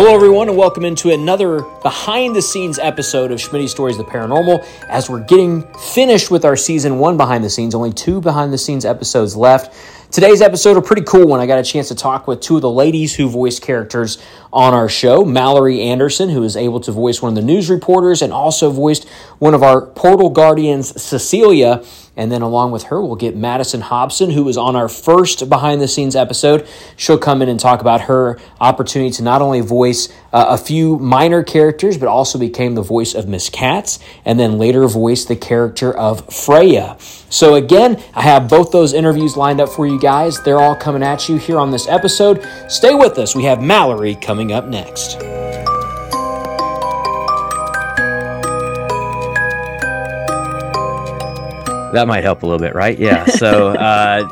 Hello, everyone, and welcome into another behind the scenes episode of Schmitty Stories the Paranormal. As we're getting finished with our season one behind the scenes, only two behind the scenes episodes left. Today's episode, a pretty cool one. I got a chance to talk with two of the ladies who voice characters on our show. Mallory Anderson, who is able to voice one of the news reporters and also voiced one of our portal guardians, Cecilia. And then along with her, we'll get Madison Hobson, who was on our first behind the scenes episode. She'll come in and talk about her opportunity to not only voice uh, a few minor characters, but also became the voice of Miss Katz, and then later voiced the character of Freya. So, again, I have both those interviews lined up for you guys. They're all coming at you here on this episode. Stay with us. We have Mallory coming up next. That might help a little bit, right? Yeah. So, uh,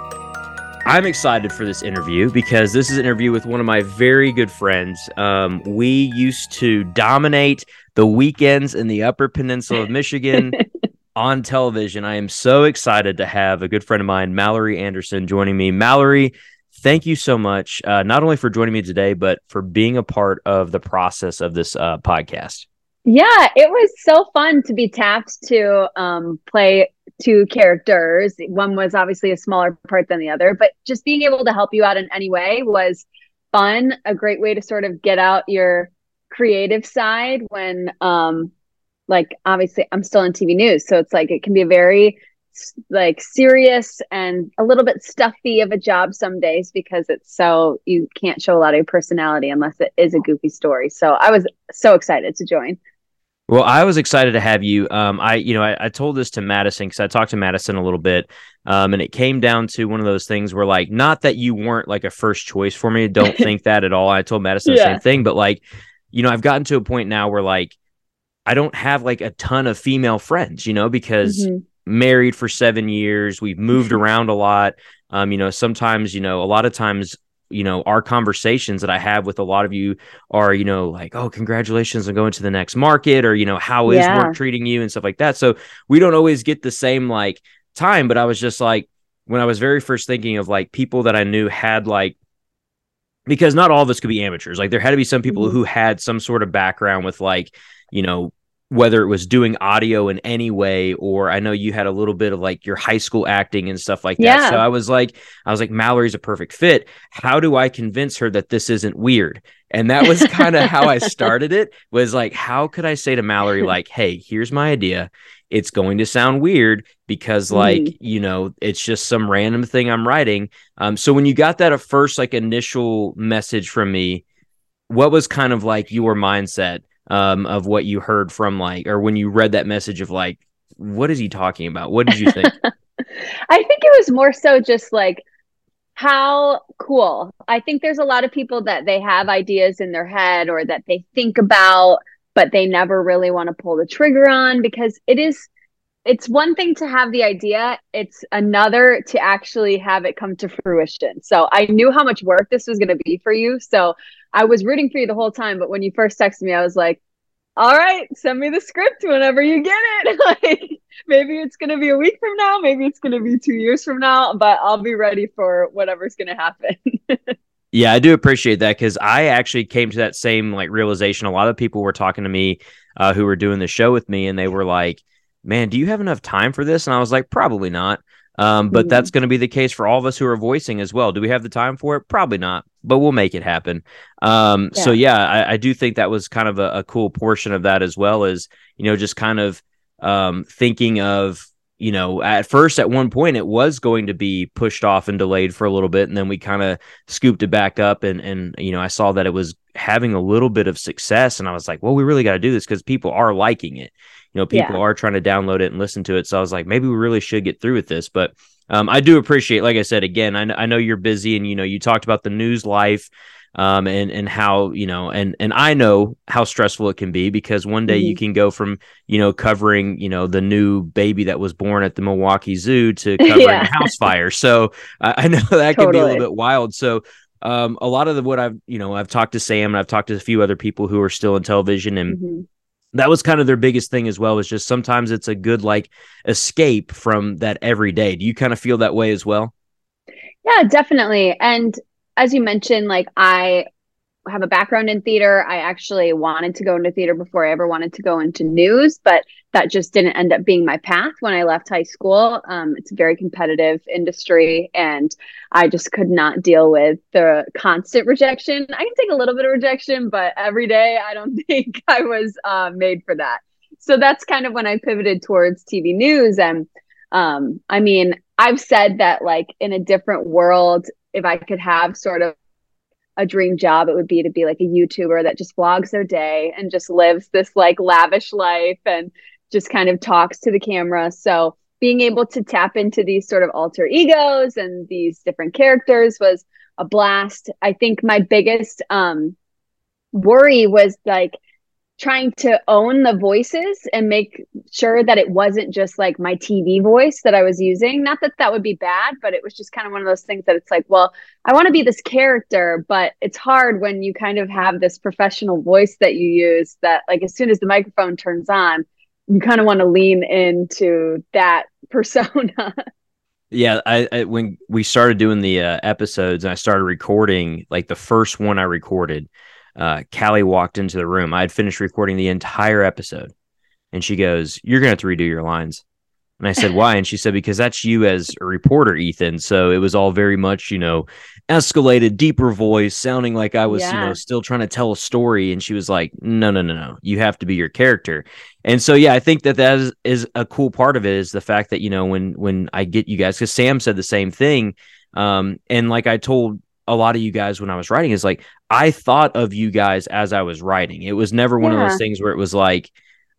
I'm excited for this interview because this is an interview with one of my very good friends. Um, we used to dominate the weekends in the Upper Peninsula of Michigan on television. I am so excited to have a good friend of mine, Mallory Anderson, joining me. Mallory, thank you so much, uh, not only for joining me today, but for being a part of the process of this uh, podcast. Yeah, it was so fun to be tapped to um, play two characters. One was obviously a smaller part than the other, but just being able to help you out in any way was fun. A great way to sort of get out your creative side when, um, like, obviously, I'm still in TV news, so it's like it can be a very like serious and a little bit stuffy of a job some days because it's so you can't show a lot of your personality unless it is a goofy story. So I was so excited to join. Well, I was excited to have you. Um, I, you know, I, I told this to Madison because I talked to Madison a little bit, um, and it came down to one of those things where, like, not that you weren't like a first choice for me. Don't think that at all. I told Madison yeah. the same thing, but like, you know, I've gotten to a point now where like I don't have like a ton of female friends, you know, because mm-hmm. married for seven years, we've moved around a lot. Um, you know, sometimes, you know, a lot of times you know our conversations that i have with a lot of you are you know like oh congratulations on going to the next market or you know how is yeah. work treating you and stuff like that so we don't always get the same like time but i was just like when i was very first thinking of like people that i knew had like because not all of us could be amateurs like there had to be some people mm-hmm. who had some sort of background with like you know whether it was doing audio in any way or I know you had a little bit of like your high school acting and stuff like that. So I was like I was like Mallory's a perfect fit. How do I convince her that this isn't weird? And that was kind of how I started it was like how could I say to Mallory like, "Hey, here's my idea. It's going to sound weird because like, mm. you know, it's just some random thing I'm writing." Um so when you got that at first like initial message from me, what was kind of like your mindset? Um, of what you heard from like, or when you read that message of like, what is he talking about? What did you think? I think it was more so just like, how cool. I think there's a lot of people that they have ideas in their head or that they think about, but they never really want to pull the trigger on because it is it's one thing to have the idea it's another to actually have it come to fruition so i knew how much work this was going to be for you so i was rooting for you the whole time but when you first texted me i was like all right send me the script whenever you get it like maybe it's going to be a week from now maybe it's going to be two years from now but i'll be ready for whatever's going to happen yeah i do appreciate that because i actually came to that same like realization a lot of people were talking to me uh, who were doing the show with me and they were like man, do you have enough time for this? And I was like, probably not. Um, but mm-hmm. that's going to be the case for all of us who are voicing as well. Do we have the time for it? Probably not, but we'll make it happen. Um, yeah. So yeah, I, I, do think that was kind of a, a, cool portion of that as well as you know just kind of um, thinking of you know at first at one point it was going to be pushed off and delayed for a little bit, and then we kind of scooped it back up, and and you know I saw that it was having a little bit of success, and I was like, well, we really got to do this because people are liking it you know people yeah. are trying to download it and listen to it so i was like maybe we really should get through with this but um, i do appreciate like i said again I, I know you're busy and you know you talked about the news life um, and and how you know and and I know how stressful it can be because one day mm-hmm. you can go from you know covering you know the new baby that was born at the Milwaukee Zoo to covering yeah. a house fire. So I, I know that totally. can be a little bit wild. So um, a lot of the what I've you know I've talked to Sam and I've talked to a few other people who are still in television and. Mm-hmm that was kind of their biggest thing as well was just sometimes it's a good like escape from that every day do you kind of feel that way as well yeah definitely and as you mentioned like i have a background in theater. I actually wanted to go into theater before I ever wanted to go into news, but that just didn't end up being my path when I left high school. Um, it's a very competitive industry, and I just could not deal with the constant rejection. I can take a little bit of rejection, but every day I don't think I was uh, made for that. So that's kind of when I pivoted towards TV news. And um, I mean, I've said that like in a different world, if I could have sort of a dream job, it would be to be like a YouTuber that just vlogs their day and just lives this like lavish life and just kind of talks to the camera. So being able to tap into these sort of alter egos and these different characters was a blast. I think my biggest um worry was like trying to own the voices and make sure that it wasn't just like my TV voice that I was using. Not that that would be bad, but it was just kind of one of those things that it's like, well, I want to be this character, but it's hard when you kind of have this professional voice that you use that, like, as soon as the microphone turns on, you kind of want to lean into that persona. Yeah, I, I, when we started doing the uh, episodes and I started recording, like the first one I recorded, uh, Callie walked into the room. I had finished recording the entire episode, and she goes, "You're gonna have to redo your lines." And I said, "Why?" And she said, "Because that's you as a reporter, Ethan." So it was all very much, you know, escalated, deeper voice, sounding like I was, yeah. you know, still trying to tell a story. And she was like, "No, no, no, no. You have to be your character." And so, yeah, I think that that is, is a cool part of it is the fact that you know when when I get you guys, because Sam said the same thing. Um, and like I told a lot of you guys when I was writing is like I thought of you guys as I was writing. It was never one yeah. of those things where it was like,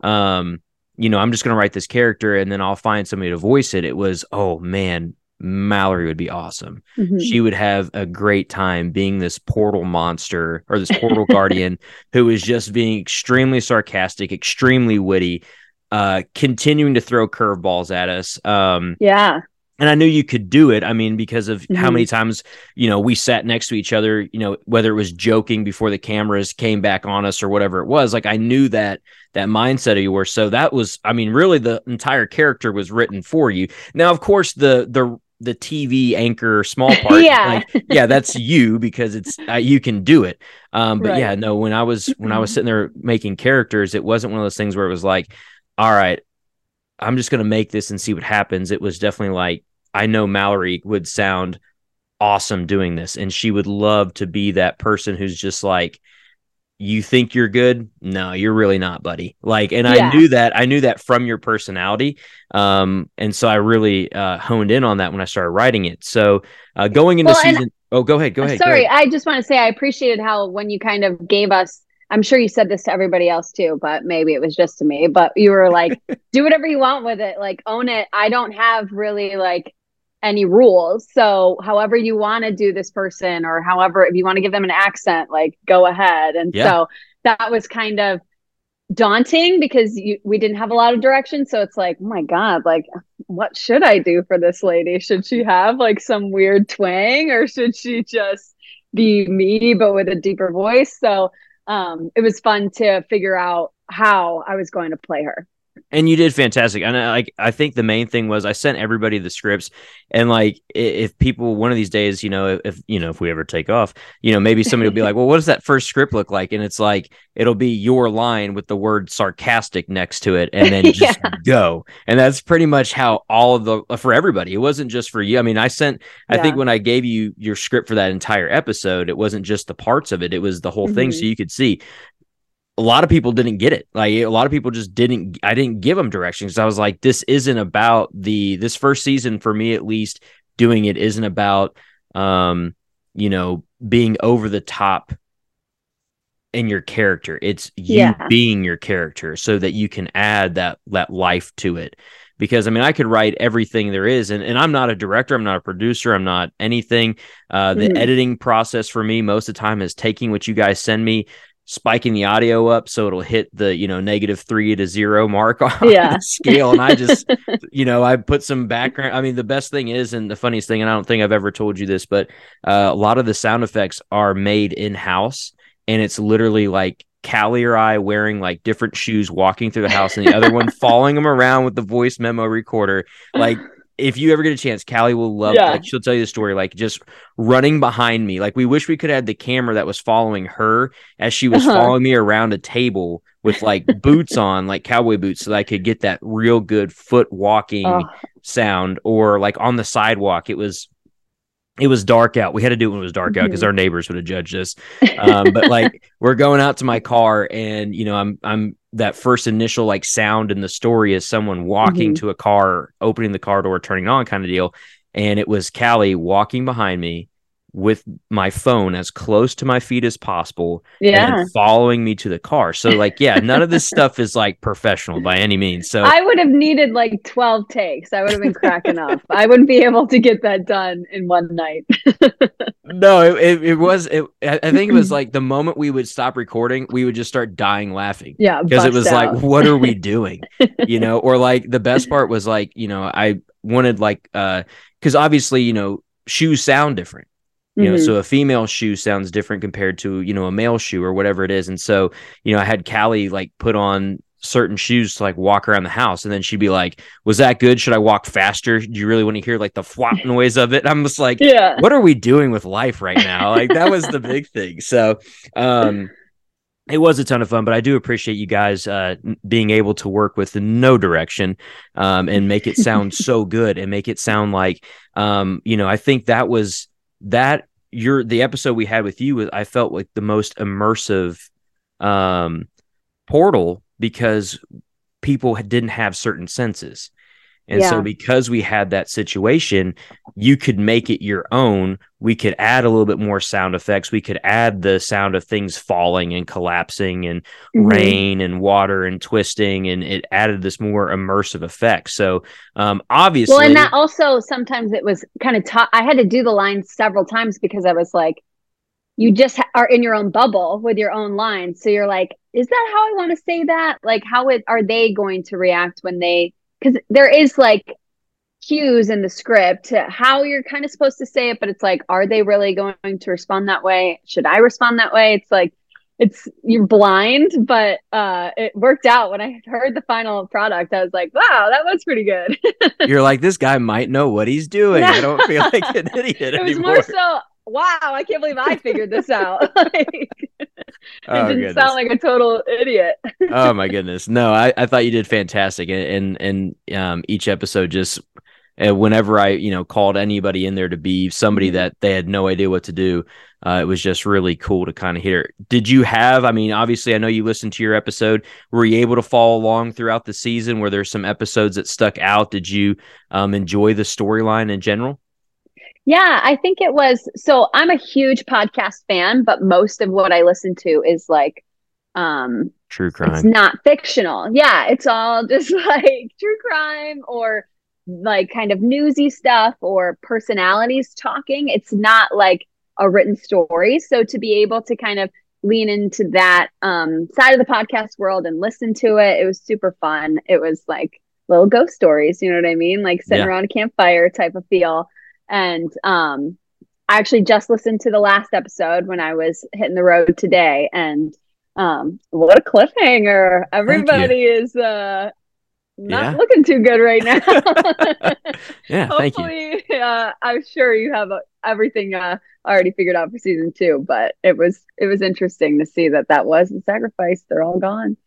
um, you know, I'm just gonna write this character and then I'll find somebody to voice it. It was, oh man, Mallory would be awesome. Mm-hmm. She would have a great time being this portal monster or this portal guardian who is just being extremely sarcastic, extremely witty, uh, continuing to throw curveballs at us. Um, yeah and I knew you could do it. I mean, because of mm-hmm. how many times, you know, we sat next to each other, you know, whether it was joking before the cameras came back on us or whatever it was, like I knew that that mindset of yours. So that was, I mean, really the entire character was written for you. Now, of course, the the the TV anchor small part, yeah, like, yeah, that's you because it's uh, you can do it. Um, but right. yeah, no, when I was when I was sitting there making characters, it wasn't one of those things where it was like, all right, I'm just going to make this and see what happens. It was definitely like, I know Mallory would sound awesome doing this and she would love to be that person who's just like you think you're good no you're really not buddy like and yeah. i knew that i knew that from your personality um and so i really uh honed in on that when i started writing it so uh going into well, season oh go ahead go ahead sorry go ahead. i just want to say i appreciated how when you kind of gave us I'm sure you said this to everybody else too, but maybe it was just to me. But you were like, do whatever you want with it, like own it. I don't have really like any rules. So, however you want to do this person, or however, if you want to give them an accent, like go ahead. And yeah. so that was kind of daunting because you, we didn't have a lot of direction. So it's like, oh my God, like, what should I do for this lady? Should she have like some weird twang or should she just be me, but with a deeper voice? So, um, it was fun to figure out how I was going to play her and you did fantastic. And I, like I think the main thing was I sent everybody the scripts, and like if people one of these days, you know, if you know if we ever take off, you know, maybe somebody will be like, well, what does that first script look like? And it's like it'll be your line with the word sarcastic next to it, and then just yeah. go. And that's pretty much how all of the for everybody. It wasn't just for you. I mean, I sent. I think when I gave you your script for that entire episode, it wasn't just the parts of it; it was the whole mm-hmm. thing, so mm-hmm. you could see a lot of people didn't get it. Like a lot of people just didn't. I didn't give them directions. I was like, this isn't about the this first season for me at least. Doing it isn't about, um, you know, being over the top in your character. It's you yeah. being your character so that you can add that that life to it. Because I mean, I could write everything there is, and, and I'm not a director, I'm not a producer, I'm not anything. Uh, the mm. editing process for me most of the time is taking what you guys send me, spiking the audio up so it'll hit the you know negative three to zero mark on yeah. the scale and i just you know i put some background i mean the best thing is and the funniest thing and i don't think i've ever told you this but uh, a lot of the sound effects are made in house and it's literally like Callie or I wearing like different shoes walking through the house and the other one following them around with the voice memo recorder like if you ever get a chance, Callie will love. Yeah. Like she'll tell you the story, like just running behind me. Like we wish we could have the camera that was following her as she was Uh-huh. following me around a table with like boots on, like cowboy boots, so that I could get that real good foot walking Oh, sound. Or like on the sidewalk, it was. It was dark out. We had to do it when it was dark out because our neighbors would have judged us. Um, but like we're going out to my car, and you know, I'm I'm that first initial like sound in the story is someone walking Mhm. to a car, opening the car door, turning on kind of deal. And it was Callie walking behind me with my phone as close to my feet as possible yeah. and following me to the car. So like, yeah, none of this stuff is like professional by any means. So I would have needed like 12 takes. I would have been cracking up. I wouldn't be able to get that done in one night. no, it, it, it was, it, I think it was like the moment we would stop recording, we would just start dying laughing. Yeah. because it was like what are we doing you know or like the best part was like you know i wanted like uh because obviously you know shoes sound different you know Mhm. so a female shoe sounds different compared to you know a male shoe or whatever it is and so you know i had callie like put on certain shoes to like walk around the house and then she'd be like was that good should i walk faster do you really want to hear like the flop noise of it i'm just like yeah. what are we doing with life right now? Like that was the big thing. So, um, it was a ton of fun, but I do appreciate you guys uh, being able to work with no direction um, and make it sound so good and make it sound like, um, you know, I think that was that your the episode we had with you. was I felt like the most immersive um, portal because people didn't have certain senses. And so, because we had that situation, you could make it your own. We could add a little bit more sound effects. We could add the sound of things falling and collapsing and Mhm. rain and water and twisting. And it added this more immersive effect. So, um, obviously, Well, and that also sometimes it was kind of tough. I had to do the lines several times because I was like, you just ha- are in your own bubble with your own lines. So you're like, is that how I want to say that? Like, how it, are they going to react when they, because there is like cues in the script to how you're kind of supposed to say it, but it's like, are they really going to respond that way? Should I respond that way? It's like, it's you're blind, but uh, it worked out. When I heard the final product, I was like, "Wow, that was pretty good." you're like, this guy might know what he's doing. I don't feel like an idiot it was anymore. more so wow i can't believe i figured this out like, it Oh, didn't goodness. sound like a total idiot oh my goodness no I, I thought you did fantastic and and, and um each episode just uh, whenever i you know called anybody in there to be somebody that they had no idea what to do uh, it was just really cool to kind of hear. Did you have i mean obviously i know you listened to your episode. Were you able to follow along throughout the season? Were there some episodes that stuck out? Did you um, enjoy the storyline in general? Yeah i think it was so i'm a huge podcast fan but most of what i listen to is like um true crime. it's not fictional. Yeah it's all just like true crime or like kind of newsy stuff or personalities talking. It's not like a written story. So to be able to kind of lean into that um, side of the podcast world and listen to it it was super fun. It was like little ghost stories you know what i mean? Like sitting Yeah. around a campfire type of feel. And um i actually just listened to the last episode when i was hitting the road today. And um what a cliffhanger. Everybody is uh not Yeah. looking too good right now. Yeah thank you. Hopefully uh i'm sure you have uh, everything uh already figured out for season two but it was it was interesting to see that that was the sacrifice. They're all gone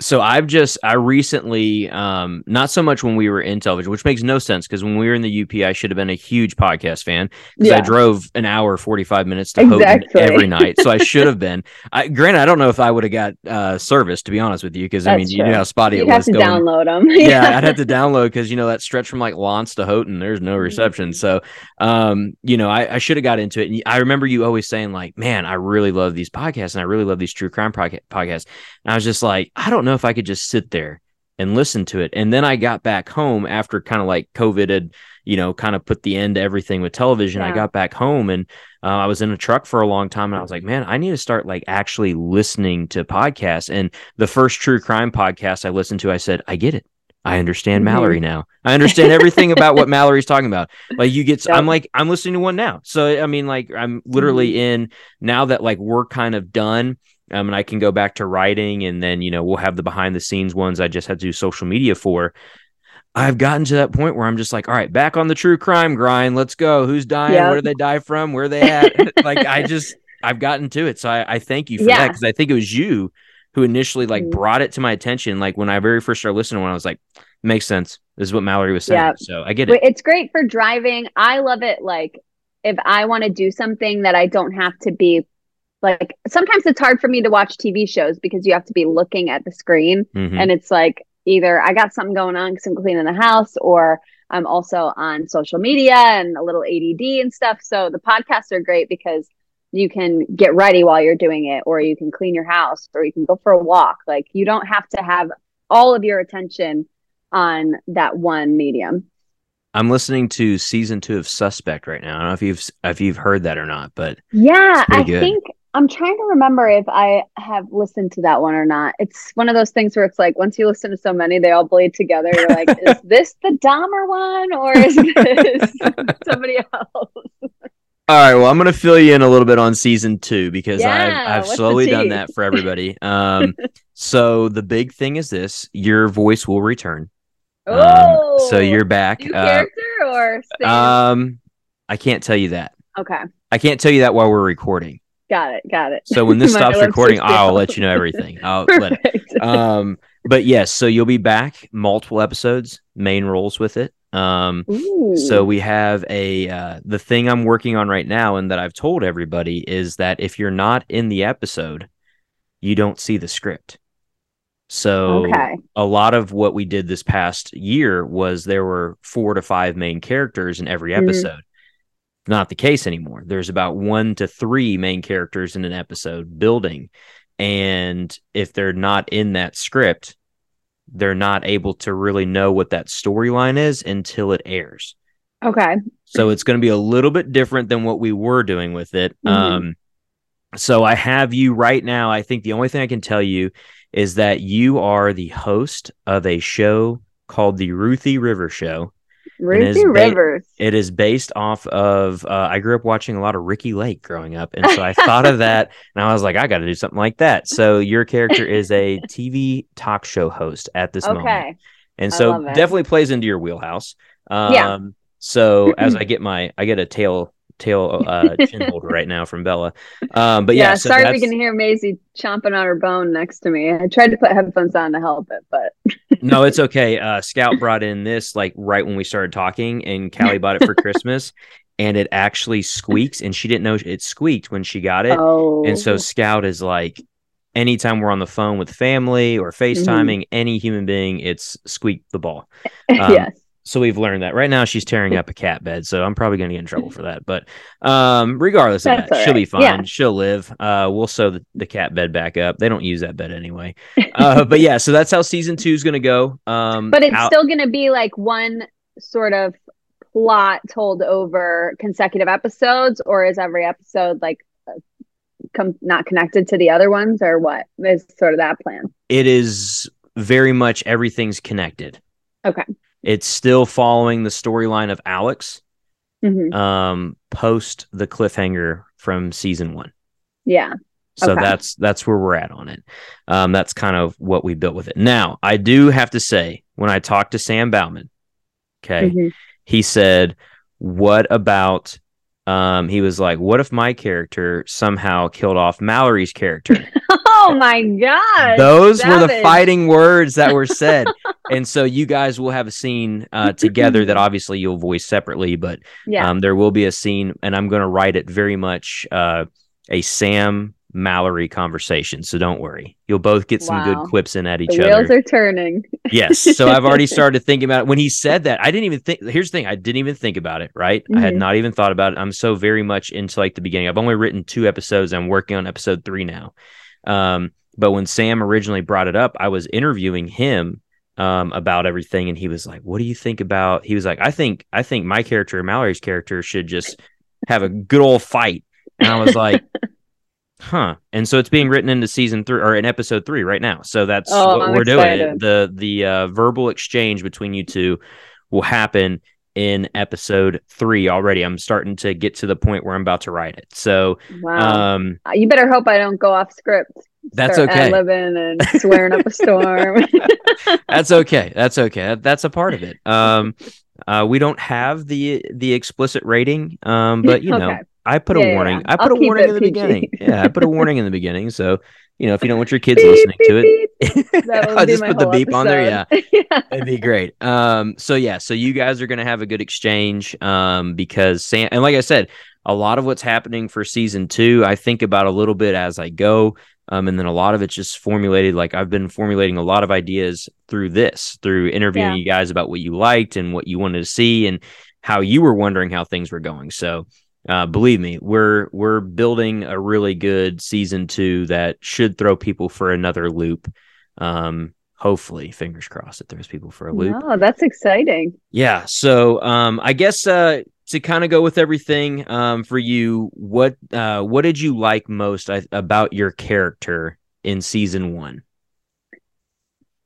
so I've just I recently um not so much when we were in television, which makes no sense because when we were in the UP, I should have been a huge podcast fan because I drove an hour forty five minutes to Houghton Exactly. every night, so I should have been. I, granted, I don't know if I would have got uh, service to be honest with you because I mean you know how spotty you'd it have was to going. download them yeah, I'd have to download because you know that stretch from like L'Anse to Houghton, there's no reception. So, um, you know, I, I should have got into it. And I remember you always saying like, "Man, I really love these podcasts, and I really love these true crime podca- podcasts." And I was just like, I don't know if I could just sit there and listen to it. And then I got back home after kind of like COVID had, you know, kind of put the end to everything with television. I got back home and uh, I was in a truck for a long time, and I was like, man, I need to start like actually listening to podcasts. And the first true crime podcast I listened to, I said, I get it. I understand Mhm. Mallory now. I understand everything about what Mallory's talking about. Like you get, Yep. I'm like, I'm listening to one now. So I mean, like, I'm literally Mm-hmm. in now that like we're kind of done. Um, and I can go back to writing, and then you know we'll have the behind the scenes ones I just had to do social media for. I've gotten to that point where I'm just like, all right, back on the true crime grind. Let's go. Who's dying? Yep. Where did they die from? Where are they at? like I just I've gotten to it. So I, I thank you for that because I think it was you who initially like Mhm. brought it to my attention. Like when I very first started listening, when I was like, makes sense. This is what Mallory was saying. Yeah. So I get it. it's great for driving. I love it. Like if I want to do something that I don't have to be like, sometimes it's hard for me to watch TV shows because you have to be looking at the screen. Mhm. And it's like either I got something going on because I'm cleaning the house or I'm also on social media and a little ADD and stuff. So the podcasts are great because you can get ready while you're doing it, or you can clean your house, or you can go for a walk. Like you don't have to have all of your attention on that one medium. I'm listening to season two of Suspect right now. I don't know if you've if you've heard that or not, but Yeah, I good. think I'm trying to remember if I have listened to that one or not. It's one of those things where it's like once you listen to so many, they all bleed together. You're like, is this the Dahmer one or is this somebody else? All right, well, I'm going to fill you in a little bit on season two because Yeah, I've I've slowly done that for everybody. Um, so the big thing is this: your voice will return. Um, Oh, so you're back. new Uh, character or same? um, I can't tell you that. okay, I can't tell you that while we're recording. Got it, got it. So when this stops recording, I'll let you know everything. I'll let it. Um, but yes, so you'll be back, multiple episodes, main roles with it. Um, Ooh. So we have a uh, the thing I'm working on right now, and that I've told everybody is that if you're not in the episode, you don't see the script. So okay, a lot of what we did this past year was there were four to five main characters in every Mhm. episode. Not the case anymore. There's about one to three main characters in an episode building. And if they're not in that script, they're not able to really know what that storyline is until it airs. okay, So it's going to be a little bit different than what we were doing with it. Mhm. Um, so I have you right now. I think the only thing I can tell you is that you are the host of a show called the Ruthie River Show. Is Ruthie ba- Rivers. It is based off of. Uh, I grew up watching a lot of Ricki Lake growing up, and so I thought of that, and I was like, I got to do something like that. So your character is a TV talk show host at this moment and so definitely plays into your wheelhouse. Um, Yeah. So as I get my, I get a tail tail uh, chin holder right now from Bella. Um, but yeah, yeah. so sorry, that's, we can hear Maisie chomping on her bone next to me. I tried to put headphones on to help it, but no, it's okay. Uh, Scout brought in this like right when we started talking, and Callie bought it for Christmas, and it actually squeaks, and she didn't know it squeaked when she got it, oh, and so Scout is like. Anytime we're on the phone with family or FaceTiming any human being, it's squeak the ball. um, yes, so we've learned that. Right now she's tearing up a cat bed so i'm probably going to get in trouble for that. But um regardless of That's that she'll be fine. Yeah. she'll live. Uh we'll sew the, the cat bed back up. They don't use that bed anyway. Uh but yeah so that's how season two is going to go. Um but it's out- still going to be like one sort of plot told over consecutive episodes, or is every episode like uh, com- not connected to the other ones, or what is sort of that plan? it is very much everything's connected. Okay. It's still following the storyline of alex hmm um post the cliffhanger from season one Yeah. So Okay. that's that's where we're at on it. Um, that's kind of what we built with it. Now, I do have to say, when I talked to Sam Bauman, okay, Mhm. he said, "What about?" Um, he was like, "What if my character somehow killed off Mallory's character?" Oh my god! Those were the fighting words that were said, and so you guys will have a scene uh, together that obviously you'll voice separately, but Yeah. um, there will be a scene, and I'm going to write it very much uh, a Sam Mallory conversation. So don't worry, you'll both get some Wow. good quips in at each the other. wheels are turning. yes. So I've already started thinking about it. When he said that, I didn't even think. Here's the thing: I didn't even think about it. Right? I had Mhm. not even thought about it. I'm so very much into like the beginning. I've only written two episodes. I'm working on episode three now. Um, but when Sam originally brought it up, I was interviewing him um, about everything, and he was like, "What do you think about?" He was like, "I think I think my character, Mallory's character, should just have a good old fight." And I was like, "Huh." And so it's being written into season three or in episode three right now. So that's Oh, what I'm we're doing. The the uh, verbal exchange between you two will happen in episode three already. I'm starting to get to the point where I'm about to write it. So, wow. um, you better hope I don't go off script. That's okay. Living and swearing up a storm. that's okay. That's okay. That's a part of it. Um, uh, we don't have the the explicit rating, um, but you know, okay. I put a warning. Yeah. I put I'll a warning in the PG. beginning. yeah, I put a warning in the beginning. So you know, if you don't want your kids beep, listening beep, to it, I'll just put the beep episode. on there. Yeah. yeah. It'd be great. Um, so yeah, so you guys are gonna have a good exchange. Um, because Sam and like I said, a lot of what's happening for season two, I think about a little bit as I go. Um, and then a lot of it's just formulated. Like I've been formulating a lot of ideas through this, through interviewing yeah. you guys about what you liked and what you wanted to see and how you were wondering how things were going. So uh, believe me, we're we're building a really good season two that should throw people for another loop. Um, hopefully, fingers crossed, it throws people for a loop. Oh, that's exciting. Yeah. So, um, I guess uh, to kind of go with everything um, for you, what uh, what did you like most about your character in season one?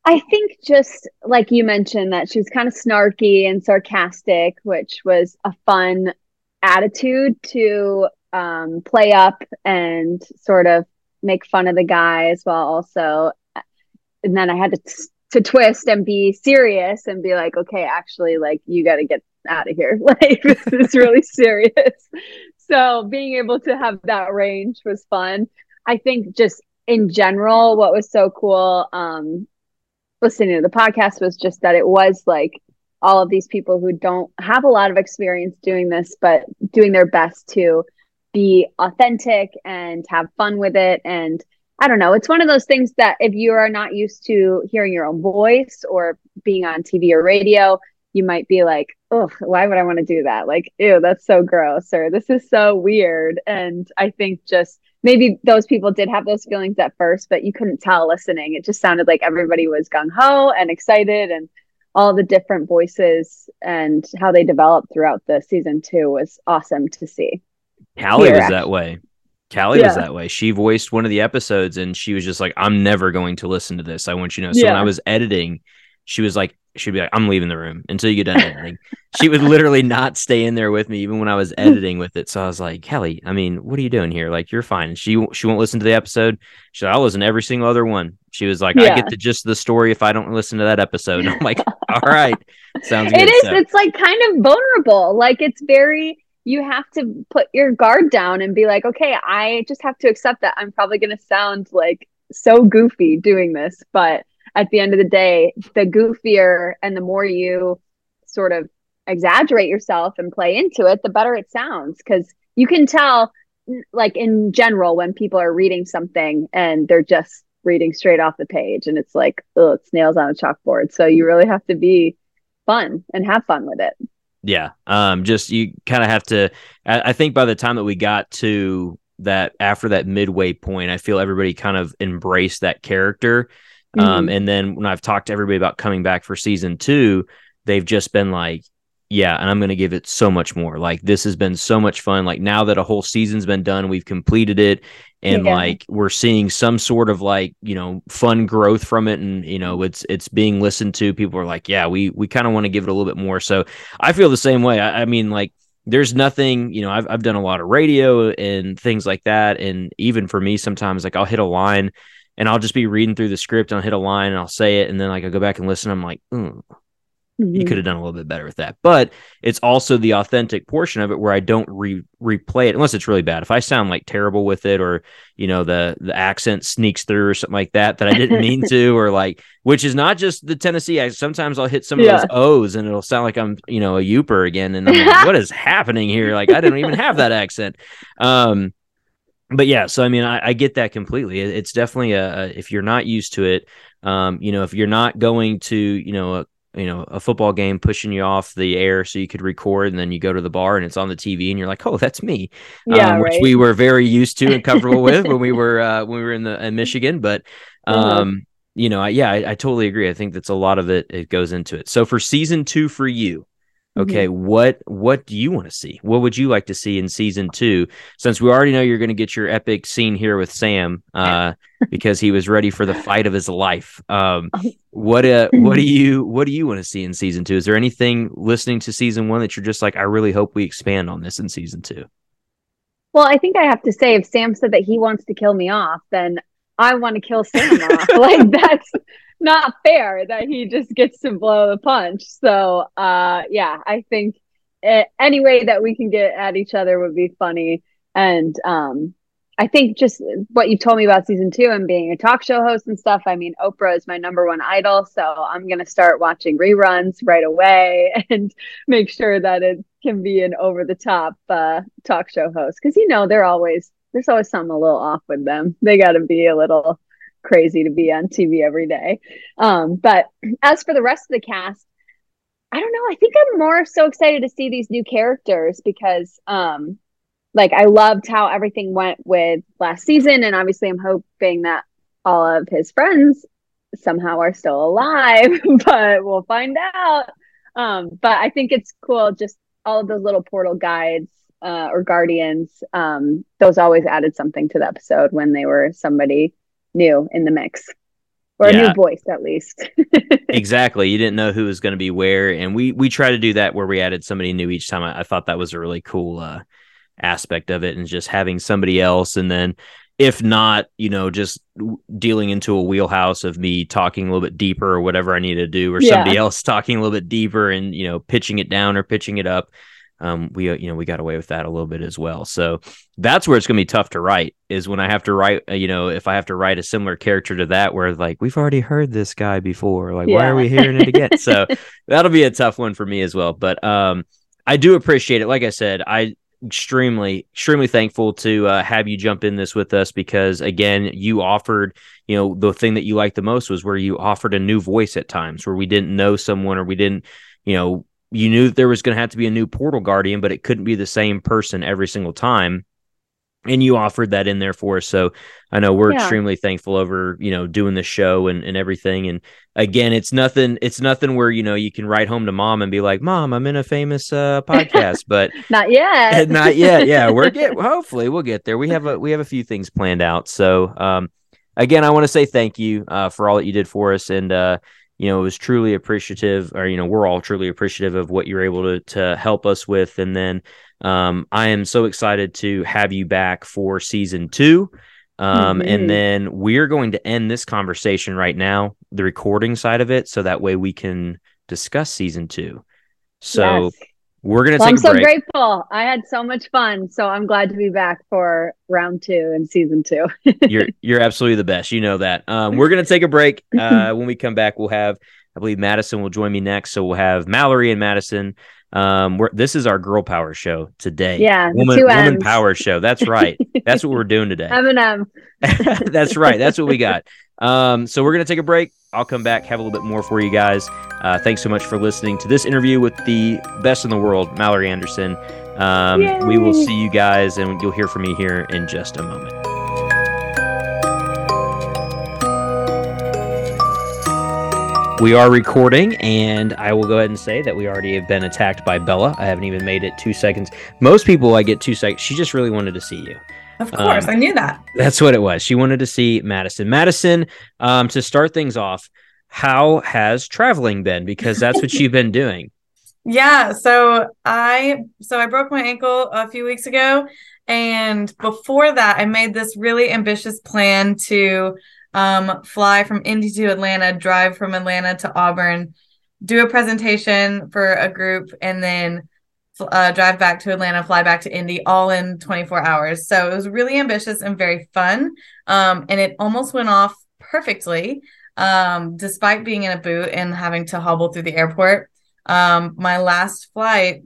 I think just like you mentioned that she was kind of snarky and sarcastic, which was a fun attitude to um, play up and sort of make fun of the guys while also and then I had to t- to twist and be serious and be like, okay, actually, like you got to get out of here. Like this is really serious. So being able to have that range was fun. I think just in general, what was so cool, um, listening to the podcast was just that it was like all of these people who don't have a lot of experience doing this, but doing their best to be authentic and have fun with it. And I don't know, it's one of those things that if you are not used to hearing your own voice or being on TV or radio, you might be like, oh, why would I want to do that? Like, ew, that's so gross, or this is so weird. And I think just maybe those people did have those feelings at first, but you couldn't tell listening. It just sounded like everybody was gung ho and excited and all the different voices and how they developed throughout the season two was awesome to see. Callie Here, was actually. that way. Callie yeah. was that way. She voiced one of the episodes and she was just like, I'm never going to listen to this. I want you to know. So yeah. when I was editing, she was like, she'd be like, I'm leaving the room until you get done editing. she would literally not stay in there with me, even when I was editing with it. So I was like, Kelly, I mean, what are you doing here? Like, you're fine. she she won't listen to the episode. She I'll listen to every single other one. She was like, yeah. I get the gist of the story if I don't listen to that episode. And I'm like, all right, sounds good. It is. So. It's like kind of vulnerable. Like it's very. You have to put your guard down and be like, okay, I just have to accept that I'm probably going to sound like so goofy doing this, but at the end of the day, the goofier and the more you sort of exaggerate yourself and play into it, the better it sounds. Because you can tell, like in general, when people are reading something and they're just reading straight off the page and it's like, oh, it's nails on a chalkboard. So you really have to be fun and have fun with it. Yeah. Um, just you kind of have to, I, I think by the time that we got to that after that midway point, I feel everybody kind of embraced that character mm-hmm. Um, and then when I've talked to everybody about coming back for season two, they've just been like, yeah, and I'm going to give it so much more. Like this has been so much fun. Like now that a whole season's been done, we've completed it and yeah. like we're seeing some sort of like, you know, fun growth from it and you know, it's it's being listened to. People are like, yeah, we we kind of want to give it a little bit more. So I feel the same way. I, I mean like there's nothing, you know, I've I've done a lot of radio and things like that and even for me sometimes like I'll hit a line and I'll just be reading through the script and I'll hit a line and I'll say it and then like I go back and listen I'm like mm, mm-hmm. you could have done a little bit better with that. But it's also the authentic portion of it where I don't re- replay it unless it's really bad. If I sound like terrible with it or you know the the accent sneaks through or something like that that I didn't mean to or like which is not just the Tennessee accent. Sometimes I'll hit some of those O's and it'll sound like I'm you know a Yooper again and I'm like what is happening here? Like I didn't even have that accent. Um but yeah, so I mean, I, I get that completely. It, it's definitely a, a, if you're not used to it, um, you know, if you're not going to, you know, a, you know, a football game pushing you off the air so you could record, and then you go to the bar and it's on the TV, and you're like, oh, that's me, yeah, um, which we were very used to and comfortable with when we were uh, when we were in the in Michigan. But uh-huh. um, mm-hmm. you know, I, yeah, I, I totally agree. I think that's a lot of it. It goes into it. So for season two for you, okay mm-hmm. what what do you want to see? What would you like to see in season two? Since we already know you're going to get your epic scene here with sam uh, because he was ready for the fight of his life. Um, what uh, what do you what do you want to see in season two? Is there anything listening to season one that you're just like i really hope we expand on this in season two well i think i have to say if sam said that he wants to kill me off then i want to kill sam off. Like that's not fair that he just gets to blow the punch. So, uh, yeah, I think it, any way that we can get at each other would be funny. And um, I think just what you told me about season two and being a talk show host and stuff. I mean, Oprah is my number one idol, so I'm gonna start watching reruns right away and make sure that it can be an over the top uh, talk show host because you know they're always there's always something a little off with them. They got to be a little crazy to be on TV every day. Um, but as for the rest of the cast, I don't know. I think I'm more so excited to see these new characters because, um, like, I loved how everything went with last season, and obviously, I'm hoping that all of his friends somehow are still alive, but we'll find out. Um, but I think it's cool, just all of those little portal guides uh, or guardians. Um, those always added something to the episode when they were somebody new in the mix or yeah. a new voice at least. exactly. You didn't know who was going to be where, and we we try to do that where we added somebody new each time. I, I thought that was a really cool uh, aspect of it, and just having somebody else, and then if not, you know, just dealing into a wheelhouse of me talking a little bit deeper or whatever I need to do, or yeah. somebody else talking a little bit deeper and you know pitching it down or pitching it up um, we uh, you know we got away with that a little bit as well. So that's where it's going to be tough to write is when I have to write. Uh, you know, if I have to write a similar character to that, where like we've already heard this guy before, like yeah. why are we hearing it again? so that'll be a tough one for me as well. But um, I do appreciate it. Like I said, I extremely extremely thankful to uh, have you jump in this with us because again you offered you know the thing that you liked the most was where you offered a new voice at times where we didn't know someone or we didn't you know you knew that there was going to have to be a new portal guardian, but it couldn't be the same person every single time. And you offered that in there for us. So I know we're yeah. extremely thankful over, you know, doing the show and, and everything. And again, it's nothing, it's nothing where, you know, you can write home to mom and be like, Mom, I'm in a famous uh podcast, but not yet. not yet. Yeah. We're get hopefully we'll get there. We have a we have a few things planned out. So um again, I want to say thank you uh for all that you did for us. And uh you know, it was truly appreciative, or you know, we're all truly appreciative of what you're able to to help us with. And then um, I am so excited to have you back for season two. Um, mm-hmm. And then we're going to end this conversation right now, the recording side of it, so that way we can discuss season two. So yes. We're gonna well, take. I'm so break. grateful. I had so much fun. So I'm glad to be back for round two and season two. you're you're absolutely the best. You know that. Um, we're gonna take a break. Uh, when we come back, we'll have I believe Madison will join me next. So we'll have Mallory and Madison. Um, we're, this is our girl power show today. Yeah, woman woman power show. That's right. That's what we're doing today. M and M. That's right. That's what we got. Um, so we're gonna take a break. I'll come back, have a little bit more for you guys. Uh, thanks so much for listening to this interview with the best in the world, Mallory Anderson. Um, we will see you guys, and you'll hear from me here in just a moment. We are recording, and I will go ahead and say that we already have been attacked by Bella. I haven't even made it two seconds. Most people, I get two seconds. She just really wanted to see you. Of course, um, I knew that. That's what it was. She wanted to see Madison. Madison, um, to start things off, how has traveling been? Because that's what you've been doing. Yeah, so I so I broke my ankle a few weeks ago, and before that, I made this really ambitious plan to um, fly from Indy to Atlanta, drive from Atlanta to Auburn, do a presentation for a group, and then uh, drive back to Atlanta, fly back to Indy, all in 24 hours. So it was really ambitious and very fun. Um, and it almost went off perfectly, um, despite being in a boot and having to hobble through the airport. Um, my last flight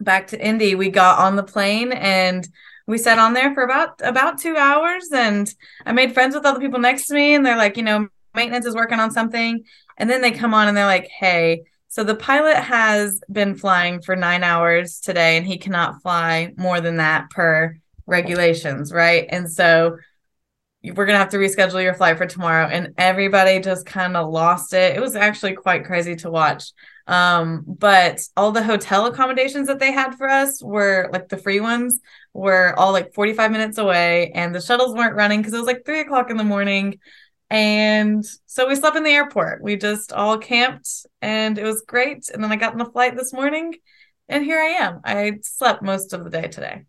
back to Indy, we got on the plane and we sat on there for about about two hours and I made friends with all the people next to me and they're like, you know, maintenance is working on something. And then they come on and they're like, hey, so the pilot has been flying for nine hours today, and he cannot fly more than that per regulations, right? And so we're gonna have to reschedule your flight for tomorrow. And everybody just kind of lost it. It was actually quite crazy to watch. Um, but all the hotel accommodations that they had for us were like the free ones were all like 45 minutes away, and the shuttles weren't running because it was like three o'clock in the morning. And so we slept in the airport. We just all camped and it was great. And then I got on the flight this morning and here I am. I slept most of the day today.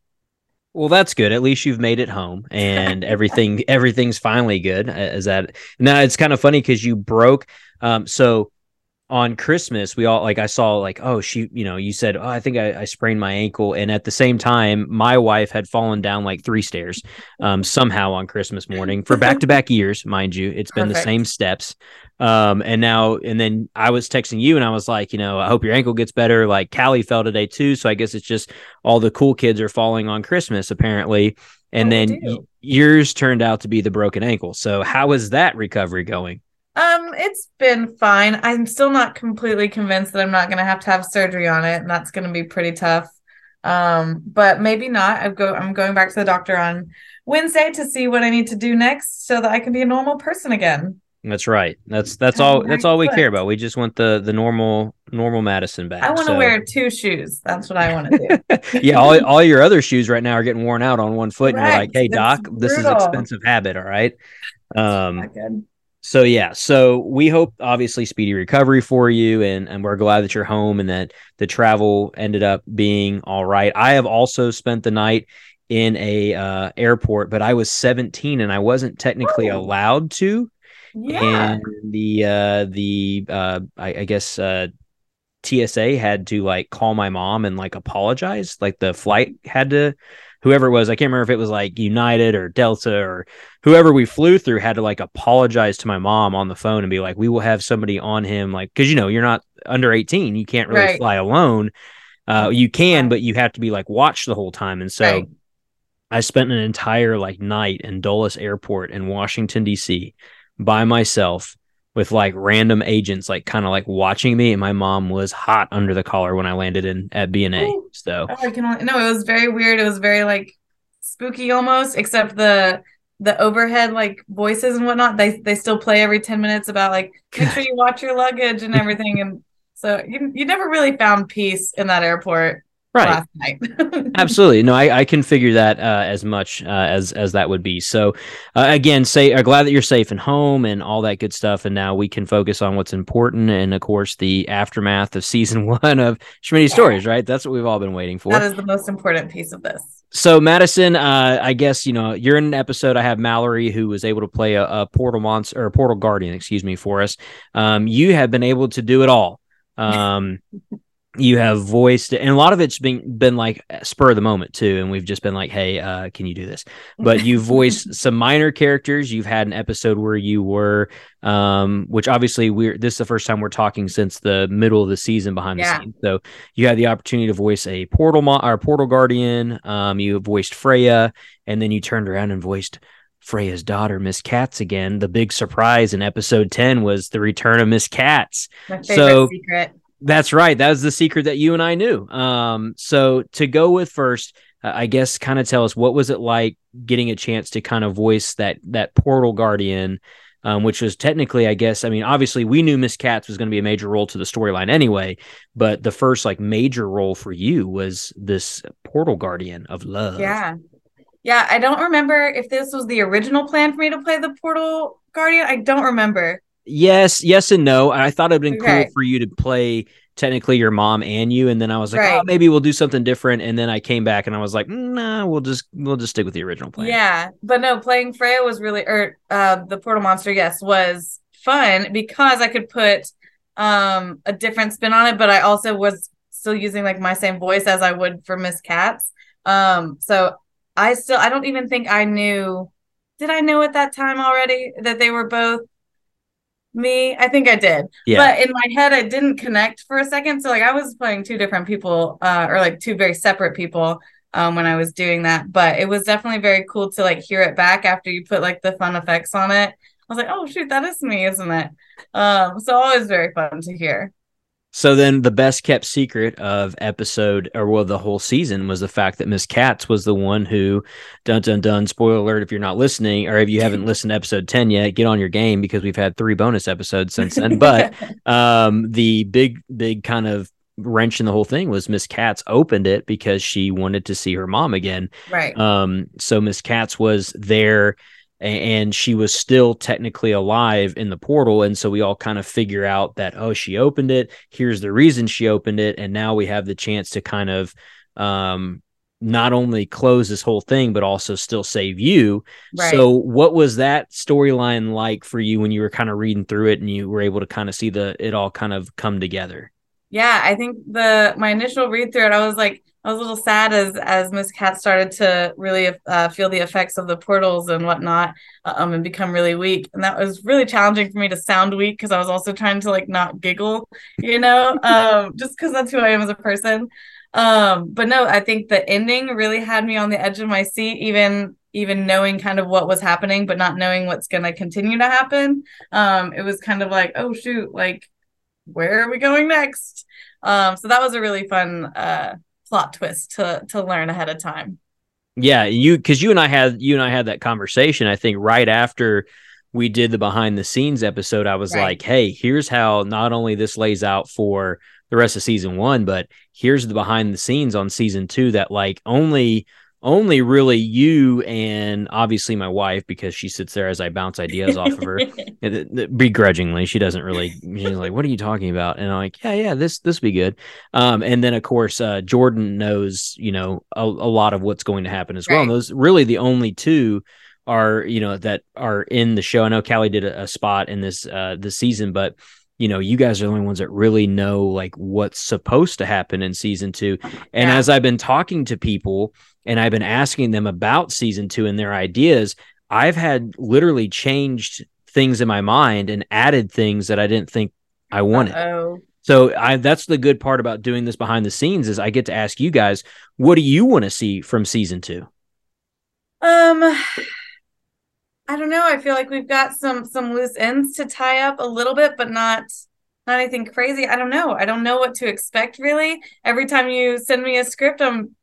Well, that's good. At least you've made it home, and everything everything's finally good. Is that now? It's kind of funny because you broke. Um, so on Christmas, we all like I saw like, oh, she, you know, you said, oh, I think I, I, sprained my ankle, and at the same time, my wife had fallen down like three stairs, um, somehow on Christmas morning for back to back years, mind you. It's been Perfect. the same steps, um, and now and then I was texting you, and I was like, you know, I hope your ankle gets better. Like Callie fell today too, so I guess it's just all the cool kids are falling on Christmas apparently, and oh, then y- yours turned out to be the broken ankle. So how is that recovery going? Um, it's been fine. I'm still not completely convinced that I'm not going to have to have surgery on it, and that's going to be pretty tough. Um, but maybe not. I go. I'm going back to the doctor on Wednesday to see what I need to do next, so that I can be a normal person again. That's right. That's that's all. That's all we care about. We just want the the normal normal Madison back. I want to so. wear two shoes. That's what I want to do. yeah, all all your other shoes right now are getting worn out on one foot, and you're like, "Hey, doc, this is expensive habit." All right. Um, so yeah, so we hope obviously speedy recovery for you, and and we're glad that you're home and that the travel ended up being all right. I have also spent the night in a uh, airport, but I was 17 and I wasn't technically oh. allowed to. Yeah. And the uh, the uh, I, I guess uh, TSA had to like call my mom and like apologize. Like the flight had to whoever it was, I can't remember if it was like United or Delta or whoever we flew through had to like apologize to my mom on the phone and be like, we will have somebody on him. Like, cause you know, you're not under 18. You can't really right. fly alone. Uh, you can, but you have to be like watched the whole time. And so right. I spent an entire like night in Dulles Airport in Washington, DC by myself with like random agents like kind of like watching me and my mom was hot under the collar when I landed in at BNA. So oh, I can only, no, it was very weird. It was very like spooky almost, except the the overhead like voices and whatnot. They they still play every 10 minutes about like make sure you watch your luggage and everything. And so you you never really found peace in that airport right. absolutely. No I, I can figure that uh, as much uh, as as that would be. So uh, again say uh, glad that you're safe and home and all that good stuff. And now we can focus on what's important and of course the aftermath of season one of Schmitty stories right? That's what we've all been waiting for. That is the most important piece of this. So Madison, uh, I guess you know you're in an episode. I have Mallory who was able to play a, a portal monster or a portal guardian, excuse me, for us. Um, you have been able to do it all. Um, you have voiced and a lot of it's been been like spur of the moment too and we've just been like hey uh, can you do this but you voiced some minor characters you've had an episode where you were um, which obviously we're this is the first time we're talking since the middle of the season behind yeah. the scenes so you had the opportunity to voice a portal mo- or portal guardian um, you voiced freya and then you turned around and voiced Freya's daughter, Miss Katz, again. The big surprise in episode 10 was the return of Miss Katz. My favorite so, secret. That's right. That was the secret that you and I knew. Um, so to go with first, uh, I guess kind of tell us what was it like getting a chance to kind of voice that that portal guardian, um, which was technically, I guess, I mean, obviously we knew Miss Katz was going to be a major role to the storyline anyway, but the first like major role for you was this portal guardian of love. Yeah. Yeah, I don't remember if this was the original plan for me to play the portal guardian. I don't remember. Yes, yes, and no. I thought it'd been okay. cool for you to play technically your mom and you, and then I was like, oh, right. oh, maybe we'll do something different. And then I came back and I was like, nah, we'll just we'll just stick with the original plan. Yeah, but no, playing Freya was really, or uh, the Portal Monster, yes, was fun because I could put um a different spin on it, but I also was still using like my same voice as I would for Miss Katz. Um, so I still I don't even think I knew. Did I know at that time already that they were both me i think i did. Yeah. but in my head i didn't connect for a second. So like i was playing two different people uh or like two very separate people um when i was doing that. But it was definitely very cool to like hear it back after you put like the fun effects on it. I was like oh shoot that is me isn't it? Um so always very fun to hear So then the best kept secret of episode or well the whole season was the fact that Miss Katz was the one who dun dun dun spoiler alert if you're not listening or if you haven't listened to episode 10 yet get on your game because we've had three bonus episodes since then but um the big big kind of wrench in the whole thing was Miss Katz opened it because she wanted to see her mom again Right. um so Miss Katz was there and she was still technically alive in the portal and so we all kind of figure out that oh she opened it here's the reason she opened it and now we have the chance to kind of um not only close this whole thing but also still save you Right. so what was that storyline like for you when you were kind of reading through it and you were able to kind of see the it all kind of come together Yeah, I think the my initial read through it, I was like, I was a little sad as as Miss Katz started to really uh, feel the effects of the portals and whatnot, um, and become really weak, and that was really challenging for me to sound weak because I was also trying to like not giggle, you know, um, just because that's who I am as a person. Um, but no, I think the ending really had me on the edge of my seat, even even knowing kind of what was happening, but not knowing what's going to continue to happen. Um, it was kind of like, oh shoot, like where are we going next? Um, so that was a really fun uh plot twist to to learn ahead of time. Yeah, you because you and I had you and I had that conversation. I think right after we did the behind the scenes episode, I was Right. like, "Hey, here's how not only this lays out for the rest of season one, but here's the behind the scenes on season two that like only only really you and obviously my wife because she sits there as I bounce ideas off of her. Begrudgingly she doesn't really she's like what are you talking about? And i'm like yeah yeah this this be good. Um and then of course uh jordan knows you know a, a lot of what's going to happen as well. And those really the only two are you know that are in the show. I know callie did a, a spot in this uh this season but you know you guys are the only ones that really know like what's supposed to happen in season two. And Yeah. as i've been talking to people and i've been asking them about season two and their ideas I've had literally changed things in my mind and added things that I didn't think I wanted. Oh, So I that's the good part about doing this behind the scenes is I get to ask you guys, what do you want to see from season 2? um, I don't know. I feel like we've got some some loose ends to tie up a little bit, but not not anything crazy. I don't know. I don't know what to expect really. Every time you send me a script, I'm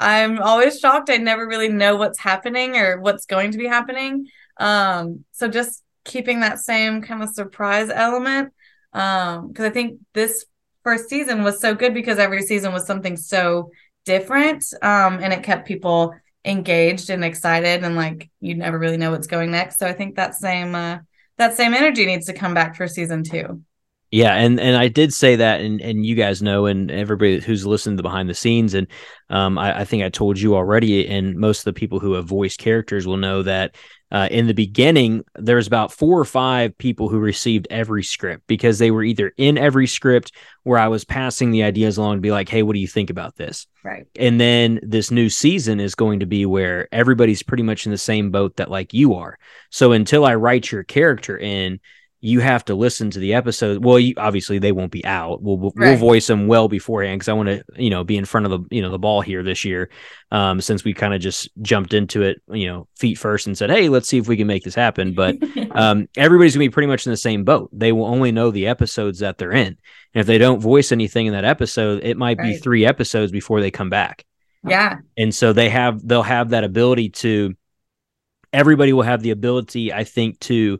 I'm always shocked. I never really know what's happening or what's going to be happening. Um, so just keeping that same kind of surprise element. Um, because I think this first season was so good because every season was something so different. Um, and it kept people engaged and excited and like you never really know what's going next. So I think that same uh that same energy needs to come back for season two. Yeah, and and I did say that, and and you guys know, and everybody who's listened to behind the scenes, and um, I, I think I told you already, and most of the people who have voiced characters will know that uh, in the beginning there's about four or five people who received every script because they were either in every script where I was passing the ideas along to be like, hey, what do you think about this? Right. And then this new season is going to be where everybody's pretty much in the same boat that like you are. So until I write your character in, you have to listen to the episode. Well, you, obviously they won't be out. We'll we'll, we'll voice them well beforehand because I want to you know be in front of the you know the ball here this year. Um, since we kind of just jumped into it, you know, feet first and said, hey, let's see if we can make this happen. But um, everybody's gonna be pretty much in the same boat. They will only know the episodes that they're in, and if they don't voice anything in that episode, it might be three episodes before they come back yeah. and so they have they'll have that ability to everybody will have the ability i think to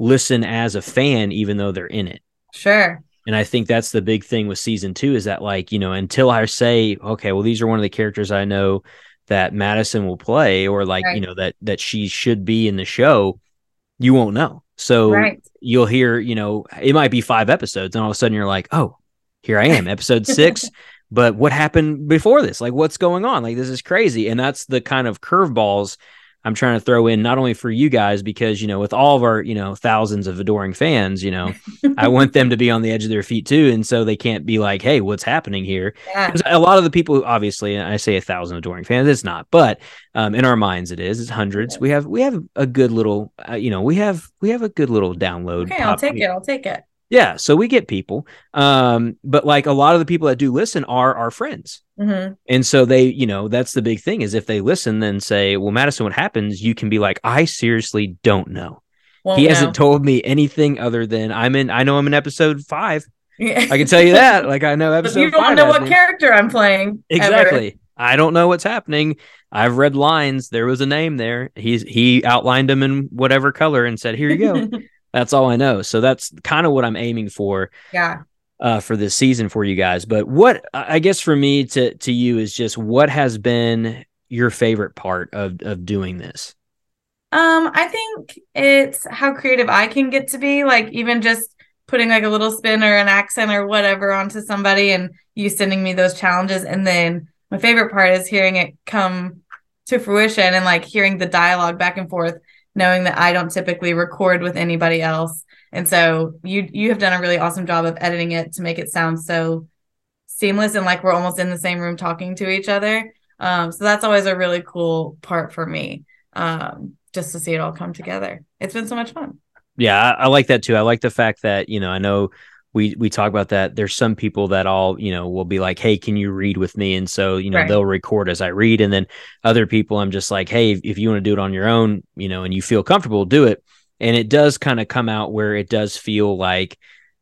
listen as a fan even though they're in it Sure. and i think that's the big thing with season two is that like you know until i say okay well these are one of the characters i know that madison will play or like you know that that she should be in the show you won't know so Right. you'll hear, you know, it might be five episodes, and all of a sudden you're like, oh, here I am, episode six. but what happened before this? Like, what's going on? Like, this is crazy. And that's the kind of curveballs I'm trying to throw in, not only for you guys, because, you know, with all of our, you know, thousands of adoring fans, you know, I want them to be on the edge of their feet too. And so they can't be like, hey, what's happening here? Yeah. a lot of the people, who obviously, and I say a thousand adoring fans, it's not, but um, in our minds, it is. It's hundreds. We have we have a good little, uh, you know, we have we have a good little download. Okay, I'll take it. I'll take it. Yeah, so we get people, um, but like a lot of the people that do listen are our friends, hmm and so they, you know, that's the big thing is if they listen, then say, well, Madison, what happens? You can be like, I seriously don't know. He hasn't told me anything other than I'm in. I know I'm in episode five. Yeah. I can tell you that. Like I know episode. you don't know what character I'm playing. ever. Exactly. I don't know what's happening. I've read lines. There was a name there. He's he outlined them in whatever color and said, "Here you go." that's all I know. So that's kind of what I'm aiming for yeah. uh, for this season for you guys. But what I guess for me to to you is just what has been your favorite part of of doing this. Um, I think it's how creative I can get to be. Like even just putting like a little spin or an accent or whatever onto somebody and you sending me those challenges. And then my favorite part is hearing it come to fruition and like hearing the dialogue back and forth, knowing that I don't typically record with anybody else. And so you you have done a really awesome job of editing it to make it sound so seamless and like we're almost in the same room talking to each other. Um, so that's always a really cool part for me. Um, just to see it all come together. It's been so much fun. Yeah, I, I like that too. I like the fact that you know I know we we talk about that. There's some people that all you know will be like, "Hey, can you read with me?" And so you know Right. they'll record as I read, and then other people I'm just like, "Hey, if you want to do it on your own, you know, and you feel comfortable, do it." And it does kind of come out where it does feel like,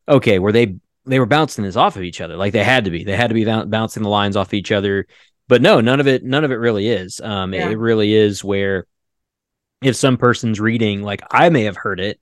okay, where they they were bouncing this off of each other, like they had to be. They had to be boun- bouncing the lines off each other. But no, none of it. None of it really is. Um, it- it really is where if some person's reading, like I may have heard it,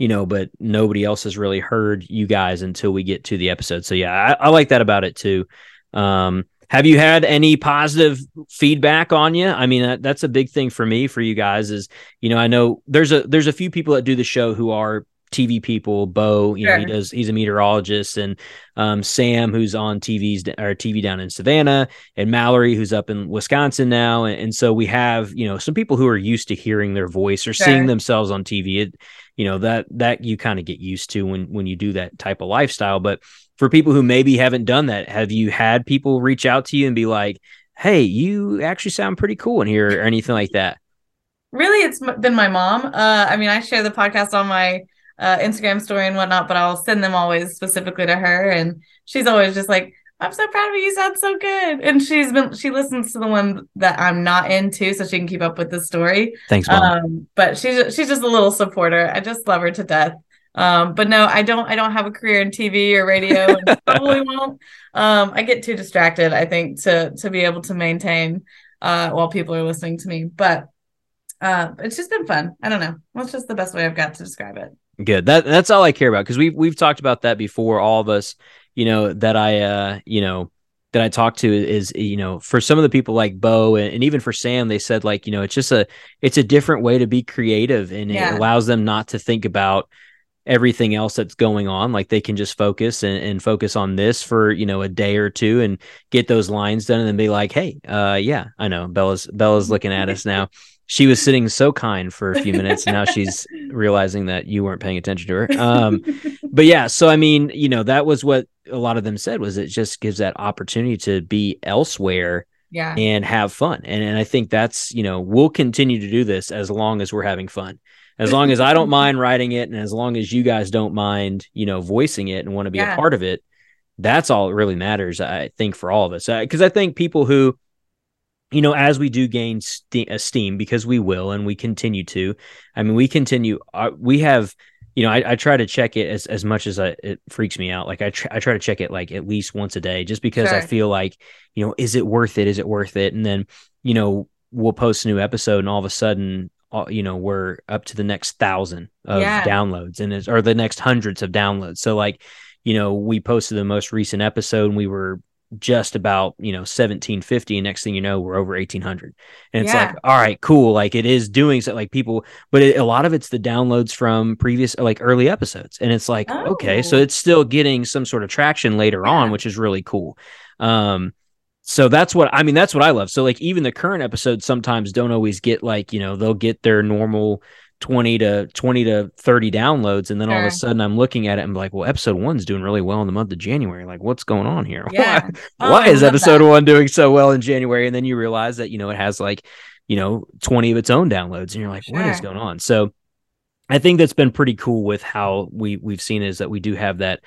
you know, but nobody else has really heard you guys until we get to the episode. So yeah, I, I like that about it too. Um, have you had any positive feedback on you? I mean, that, that's a big thing for me, for you guys is, you know, I know there's a, there's a few people that do the show who are TV people, Bo, you know, he does, he's a meteorologist and, um, Sam, who's on TV's or TV down in Savannah and Mallory, who's up in Wisconsin now. And, and so we have, you know, some people who are used to hearing their voice or seeing themselves on TV. It, you know, that, that you kind of get used to when, when you do that type of lifestyle. But for people who maybe haven't done that, have you had people reach out to you and be like, Hey, you actually sound pretty cool in here or anything like that? Really, it's been my mom. Uh, I mean, I share the podcast on my uh, Instagram story and whatnot, but I'll send them always specifically to her, and she's always just like, "I'm so proud of you. You sound so good." And she's been she listens to the one that I'm not into, so she can keep up with the story. Thanks, mom. Um, but she's she's just a little supporter. I just love her to death. Um, but no, I don't I don't have a career in TV or radio and probably won't. Um, I get too distracted, I think, to to be able to maintain uh while people are listening to me. But uh it's just been fun. I don't know. That's just the best way I've got to describe it. Good. That that's all I care about because we've we've talked about that before. All of us, you know, that I uh, you know, that I talked to is you know, for some of the people like Bo and, and even for Sam, they said like you know, it's just a it's a different way to be creative and Yeah. it allows them not to think about everything else that's going on. Like they can just focus and, and focus on this for you know a day or two and get those lines done and then be like, hey, uh, yeah, I know Bella's Bella's looking at us now. She was sitting so kind for a few minutes, and now she's realizing that you weren't paying attention to her. Um, but yeah, so I mean, you know, that was what a lot of them said was it just gives that opportunity to be elsewhere yeah. and have fun. And and I think that's, you know, we'll continue to do this as long as we're having fun. As long as I don't mind writing it and as long as you guys don't mind, you know, voicing it and want to be a part of it, that's all that really matters, I think, for all of us. Because I think people who, you know, as we do gain ste- esteem, because we will and we continue to, I mean, we continue, uh, we have, you know, I, I try to check it as, as much as I, it freaks me out. Like I, tr- I try to check it like at least once a day, just because I feel like, you know, is it worth it? Is it worth it? And then, you know, we'll post a new episode and all of a sudden, uh, you know, we're up to the next thousand of Yeah. downloads and it's, or the next hundreds of downloads. So like, you know, we posted the most recent episode and we were just about, you know, 1750. And next thing you know, we're over 1800. And it's Yeah. like, all right, cool. Like it is doing so like people, but it, a lot of it's the downloads from previous, like early episodes. And it's like, okay, so Oh. it's still getting some sort of traction later on, which is really cool. Um, so that's what I mean. That's what I love. So like even the current episodes sometimes don't always get like you know they'll get their normal twenty to twenty to thirty downloads, and then all of a sudden I'm looking at it and I'm like, well, episode one's doing really well in the month of January. Like, what's going on here? Yeah. Why, Oh, why I is episode that. one doing so well in January? And then you realize that you know it has like you know twenty of its own downloads, and you're like, what is going on? So I think that's been pretty cool with how we we've seen is that we do have that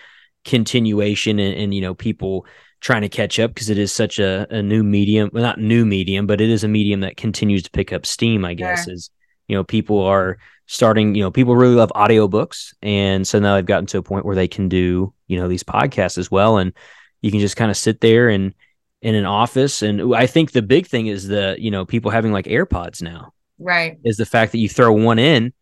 continuation and, and you know people trying to catch up because it is such a, a new medium well not new medium but it is a medium that continues to pick up steam i guess Sure. is you know people are starting you know people really love audiobooks and so now they've gotten to a point where they can do you know these podcasts as well and you can just kind of sit there and in an office and i think the big thing is the you know people having like airpods now right is the fact that you throw one in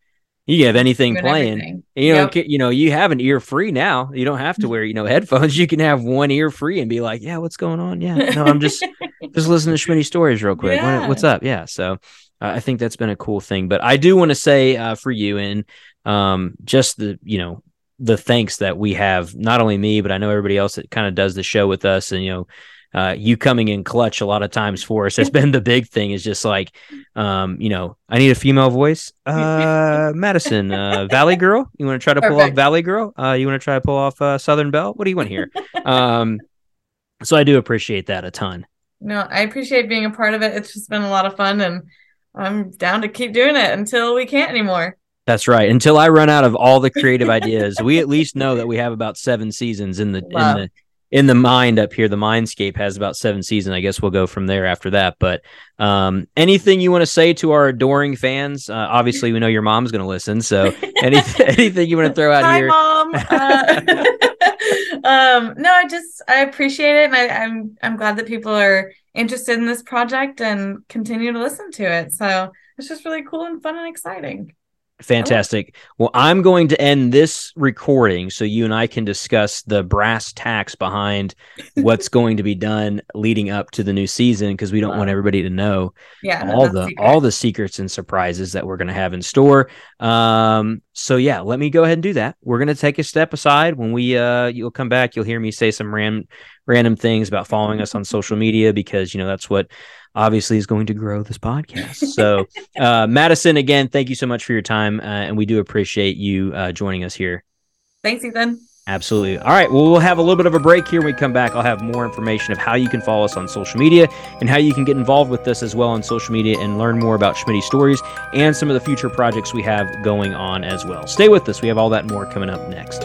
you have anything playing everything. you know Yep. you know you have an ear free now you don't have to wear you know headphones you can have one ear free and be like yeah what's going on yeah no i'm just just listening to Schmitty stories real quick. Yeah. what's up? Yeah. So I think that's been a cool thing. But I do want to say uh, for you and um, just the you know the thanks that we have not only me but I know everybody else that kind of does the show with us and you know. Uh, you coming in clutch a lot of times for us has been the big thing. Is just like, um, you know, I need a female voice. Uh, Madison, uh, Valley Girl. You want to try to pull off Valley Girl? Uh, you want to try to pull off uh, Southern Belle? What do you want here? um, so I do appreciate that a ton. No, I appreciate being a part of it. It's just been a lot of fun and I'm down to keep doing it until we can't anymore. That's right. Until I run out of all the creative ideas, we at least know that we have about seven seasons in the Wow. in the in the mind up here. The Mindscape has about seven seasons. I guess we'll go from there after that. But um, anything you want to say to our adoring fans? Uh, obviously, we know your mom's going to listen. So any, anything you want to throw out here. Hi, here? mom. Uh, um, no, I just I appreciate it, and I, I'm I'm glad that people are interested in this project and continue to listen to it. So it's just really cool and fun and exciting. Fantastic. Well, I'm going to end this recording so you and I can discuss the brass tacks behind what's going to be done leading up to the new season because we don't want everybody to know Yeah, all the secret. all the secrets and surprises that we're going to have in store. Um, so yeah, let me go ahead and do that. We're going to take a step aside. When we uh, you'll come back, you'll hear me say some random random things about following us on social media because you know that's what obviously is going to grow this podcast. So uh, Madison, again, thank you so much for your time, uh, and we do appreciate you uh, joining us here. Thanks, Ethan. Absolutely. All right. Well, we'll have a little bit of a break here. When we come back, I'll have more information of how you can follow us on social media and how you can get involved with us as well on social media and learn more about Schmitty Stories and some of the future projects we have going on as well. Stay with us. We have all that more coming up next.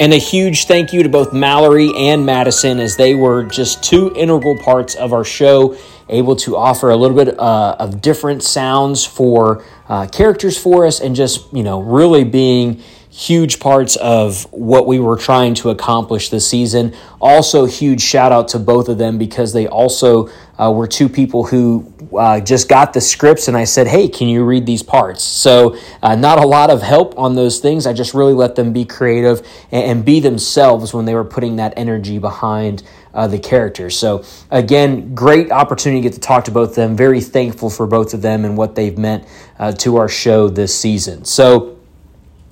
And a huge thank you to both Mallory and Madison, as they were just two integral parts of our show, able to offer a little bit uh, of different sounds for uh, characters for us, and just, you know, really being huge parts of what we were trying to accomplish this season. Also, huge shout out to both of them because they also uh, were two people who uh, just got the scripts and I said, hey, can you read these parts? So, uh, not a lot of help on those things. I just really let them be creative and, and be themselves when they were putting that energy behind. Uh, the characters. So, again, great opportunity to get to talk to both of them. Very thankful for both of them and what they've meant uh, to our show this season. So,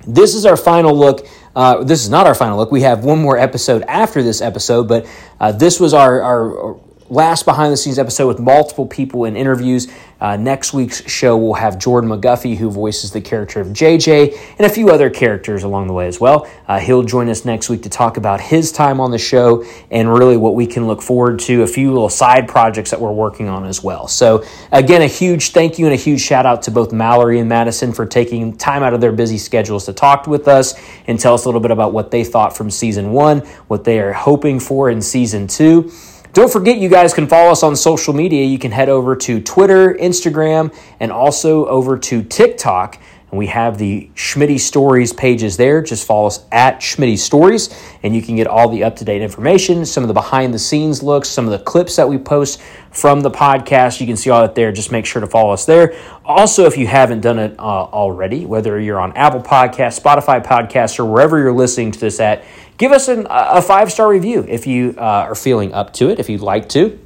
this is our final look. Uh, this is not our final look. We have one more episode after this episode, but uh, this was our, our last behind the scenes episode with multiple people in interviews. Uh, next week's show will have Jordan McGuffey, who voices the character of JJ, and a few other characters along the way as well. Uh, he'll join us next week to talk about his time on the show and really what we can look forward to, a few little side projects that we're working on as well. So, again, a huge thank you and a huge shout out to both Mallory and Madison for taking time out of their busy schedules to talk with us and tell us a little bit about what they thought from season one, what they are hoping for in season two. Don't forget, you guys can follow us on social media. You can head over to Twitter, Instagram, and also over to TikTok. And we have the Schmitty Stories pages there. Just follow us at Schmitty Stories, and you can get all the up to date information, some of the behind the scenes looks, some of the clips that we post from the podcast. You can see all that there. Just make sure to follow us there. Also, if you haven't done it uh, already, whether you're on Apple Podcasts, Spotify Podcasts, or wherever you're listening to this at, give us an, a five star review if you uh, are feeling up to it, if you'd like to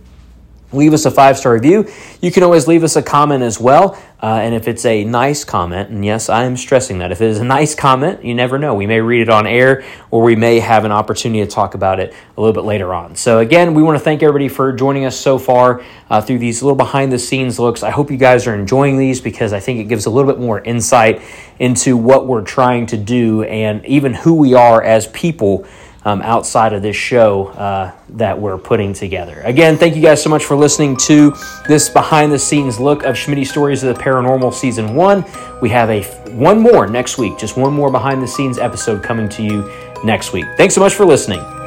leave us a five star review. You can always leave us a comment as well. Uh, and if it's a nice comment, and yes, I am stressing that, if it is a nice comment, you never know. We may read it on air or we may have an opportunity to talk about it a little bit later on. So, again, we want to thank everybody for joining us so far uh, through these little behind the scenes looks. I hope you guys are enjoying these because I think it gives a little bit more insight into what we're trying to do and even who we are as people um, outside of this show uh, that we're putting together. Again, thank you guys so much for listening to this behind the scenes look of Schmitty Stories of the Paranormal Season 1. We have a one more next week, just one more behind the scenes episode coming to you next week. Thanks so much for listening.